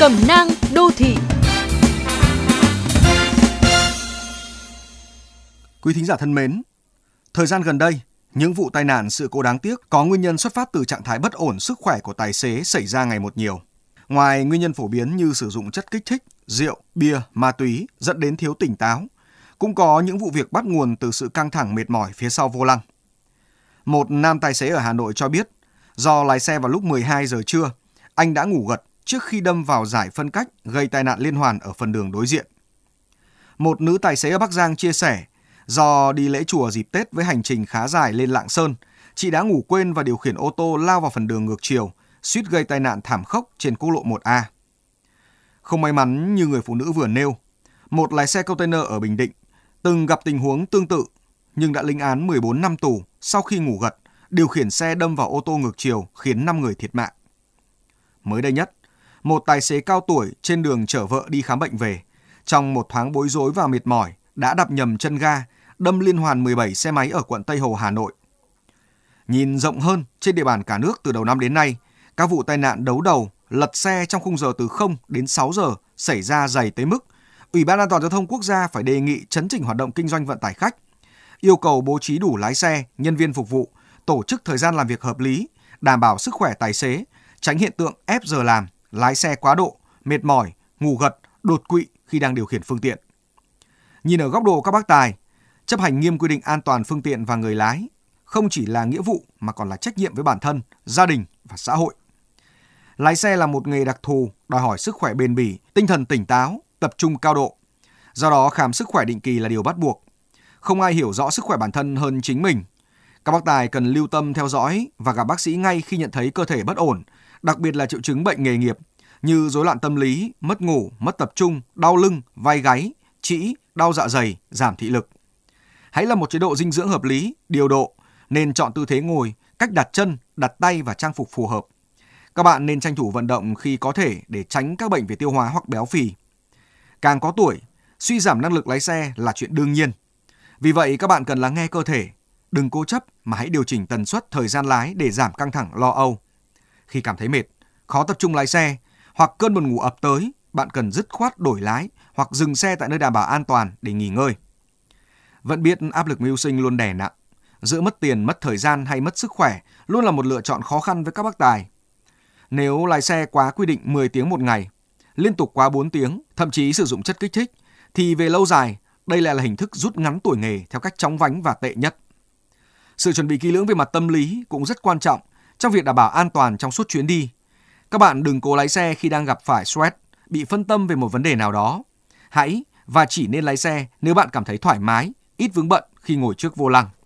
Cẩm nang đô thị Quý thính giả thân mến, thời gian gần đây, những vụ tai nạn sự cố đáng tiếc có nguyên nhân xuất phát từ trạng thái bất ổn sức khỏe của tài xế xảy ra ngày một nhiều. Ngoài nguyên nhân phổ biến như sử dụng chất kích thích, rượu, bia, ma túy dẫn đến thiếu tỉnh táo, cũng có những vụ việc bắt nguồn từ sự căng thẳng mệt mỏi phía sau vô lăng. Một nam tài xế ở Hà Nội cho biết, do lái xe vào lúc 12 giờ trưa, anh đã ngủ gật trước khi đâm vào giải phân cách gây tai nạn liên hoàn ở phần đường đối diện. Một nữ tài xế ở Bắc Giang chia sẻ, do đi lễ chùa dịp Tết với hành trình khá dài lên Lạng Sơn, chị đã ngủ quên và điều khiển ô tô lao vào phần đường ngược chiều, suýt gây tai nạn thảm khốc trên quốc lộ 1A. Không may mắn như người phụ nữ vừa nêu, một lái xe container ở Bình Định từng gặp tình huống tương tự nhưng đã lĩnh án 14 năm tù sau khi ngủ gật, điều khiển xe đâm vào ô tô ngược chiều khiến 5 người thiệt mạng. Mới đây nhất, một tài xế cao tuổi trên đường chở vợ đi khám bệnh về, trong một thoáng bối rối và mệt mỏi đã đạp nhầm chân ga, đâm liên hoàn 17 xe máy ở quận Tây Hồ, Hà Nội. Nhìn rộng hơn trên địa bàn cả nước từ đầu năm đến nay, các vụ tai nạn đấu đầu, lật xe trong khung giờ từ 0 đến 6 giờ xảy ra dày tới mức Ủy ban An toàn giao thông quốc gia phải đề nghị chấn chỉnh hoạt động kinh doanh vận tải khách, yêu cầu bố trí đủ lái xe, nhân viên phục vụ, tổ chức thời gian làm việc hợp lý, đảm bảo sức khỏe tài xế, tránh hiện tượng ép giờ làm, lái xe quá độ, mệt mỏi, ngủ gật, đột quỵ khi đang điều khiển phương tiện. Nhìn ở góc độ các bác tài, chấp hành nghiêm quy định an toàn phương tiện và người lái không chỉ là nghĩa vụ mà còn là trách nhiệm với bản thân, gia đình và xã hội. Lái xe là một nghề đặc thù, đòi hỏi sức khỏe bền bỉ, tinh thần tỉnh táo, tập trung cao độ. Do đó khám sức khỏe định kỳ là điều bắt buộc. Không ai hiểu rõ sức khỏe bản thân hơn chính mình. Các bác tài cần lưu tâm theo dõi và gặp bác sĩ ngay khi nhận thấy cơ thể bất ổn, đặc biệt là triệu chứng bệnh nghề nghiệp như rối loạn tâm lý, mất ngủ, mất tập trung, đau lưng, vai gáy, trĩ, đau dạ dày, giảm thị lực. Hãy là một chế độ dinh dưỡng hợp lý, điều độ, nên chọn tư thế ngồi, cách đặt chân, đặt tay và trang phục phù hợp. Các bạn nên tranh thủ vận động khi có thể để tránh các bệnh về tiêu hóa hoặc béo phì. Càng có tuổi, suy giảm năng lực lái xe là chuyện đương nhiên. Vì vậy các bạn cần lắng nghe cơ thể, đừng cố chấp mà hãy điều chỉnh tần suất thời gian lái để giảm căng thẳng lo âu. Khi cảm thấy mệt, khó tập trung lái xe hoặc cơn buồn ngủ ập tới, bạn cần dứt khoát đổi lái hoặc dừng xe tại nơi đảm bảo an toàn để nghỉ ngơi. Vẫn biết áp lực mưu sinh luôn đè nặng, giữa mất tiền, mất thời gian hay mất sức khỏe luôn là một lựa chọn khó khăn với các bác tài. Nếu lái xe quá quy định 10 tiếng một ngày, liên tục quá 4 tiếng, thậm chí sử dụng chất kích thích, thì về lâu dài, đây lại là hình thức rút ngắn tuổi nghề theo cách chóng vánh và tệ nhất. Sự chuẩn bị kỹ lưỡng về mặt tâm lý cũng rất quan trọng trong việc đảm bảo an toàn trong suốt chuyến đi. Các bạn đừng cố lái xe khi đang gặp phải stress, bị phân tâm về một vấn đề nào đó. Hãy và chỉ nên lái xe nếu bạn cảm thấy thoải mái, ít vướng bận khi ngồi trước vô lăng.